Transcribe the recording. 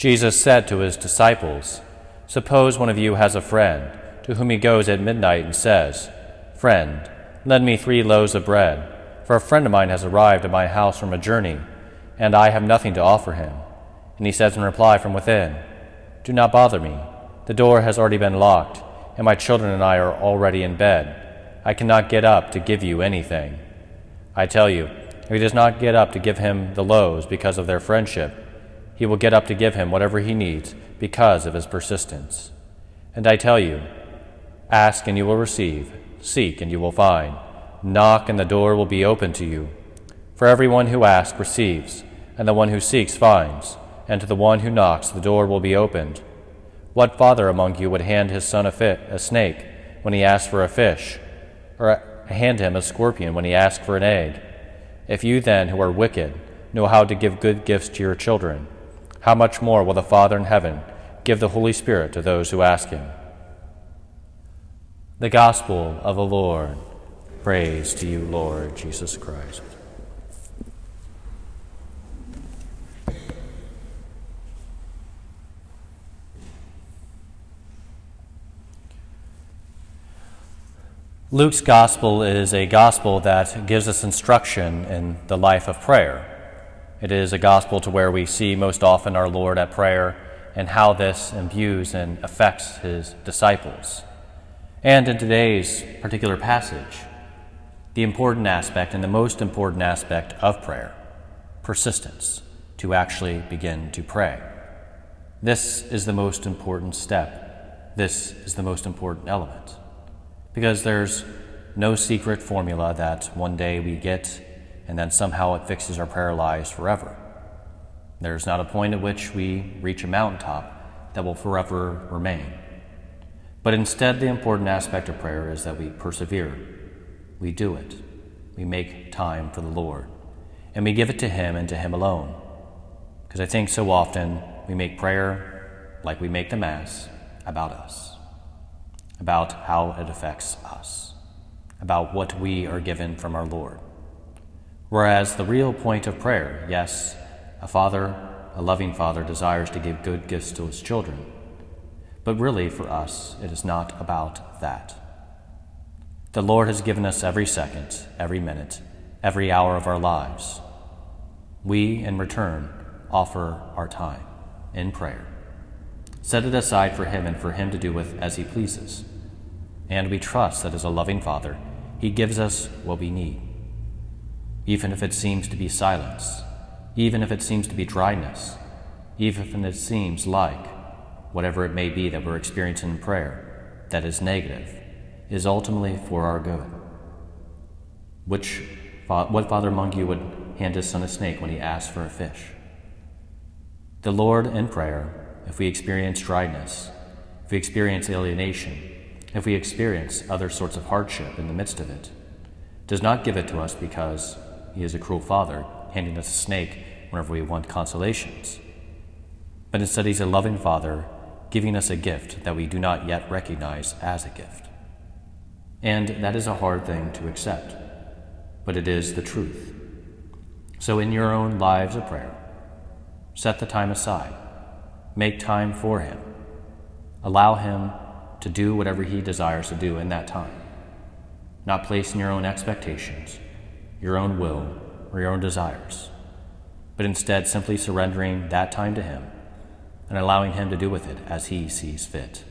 Jesus said to his disciples, Suppose one of you has a friend to whom he goes at midnight and says, Friend, lend me three loaves of bread, for a friend of mine has arrived at my house from a journey, and I have nothing to offer him. And he says in reply from within, Do not bother me. The door has already been locked, and my children and I are already in bed. I cannot get up to give you anything. I tell you, if he does not get up to give him the loaves because of their friendship, he will get up to give him whatever he needs because of his persistence. And I tell you, ask and you will receive, seek and you will find, knock and the door will be open to you. For everyone who asks receives, and the one who seeks finds, and to the one who knocks the door will be opened. What father among you would hand his son a, fit, a snake when he asks for a fish, or hand him a scorpion when he asks for an egg? If you then, who are wicked, know how to give good gifts to your children, how much more will the Father in heaven give the Holy Spirit to those who ask him? The Gospel of the Lord. Praise to you, Lord Jesus Christ. Luke's gospel is a gospel that gives us instruction in the life of prayer. It is a gospel to where we see most often our Lord at prayer and how this imbues and affects his disciples. And in today's particular passage, the important aspect and the most important aspect of prayer persistence, to actually begin to pray. This is the most important step. This is the most important element. Because there's no secret formula that one day we get and then somehow it fixes our prayer lives forever. There's not a point at which we reach a mountaintop that will forever remain. But instead, the important aspect of prayer is that we persevere. We do it. We make time for the Lord. And we give it to Him and to Him alone. Because I think so often we make prayer, like we make the Mass, about us, about how it affects us, about what we are given from our Lord. Whereas the real point of prayer, yes, a father, a loving father, desires to give good gifts to his children. But really, for us, it is not about that. The Lord has given us every second, every minute, every hour of our lives. We, in return, offer our time in prayer. Set it aside for Him and for Him to do with as He pleases. And we trust that as a loving Father, He gives us what we need even if it seems to be silence, even if it seems to be dryness, even if it seems like whatever it may be that we're experiencing in prayer that is negative, is ultimately for our good. Which, what father among you would hand his son a snake when he asked for a fish? The Lord in prayer, if we experience dryness, if we experience alienation, if we experience other sorts of hardship in the midst of it, does not give it to us because he is a cruel father, handing us a snake whenever we want consolations. But instead, he's a loving father, giving us a gift that we do not yet recognize as a gift. And that is a hard thing to accept, but it is the truth. So, in your own lives of prayer, set the time aside, make time for Him, allow Him to do whatever He desires to do in that time, not placing your own expectations your own will, or your own desires, but instead simply surrendering that time to Him and allowing Him to do with it as He sees fit.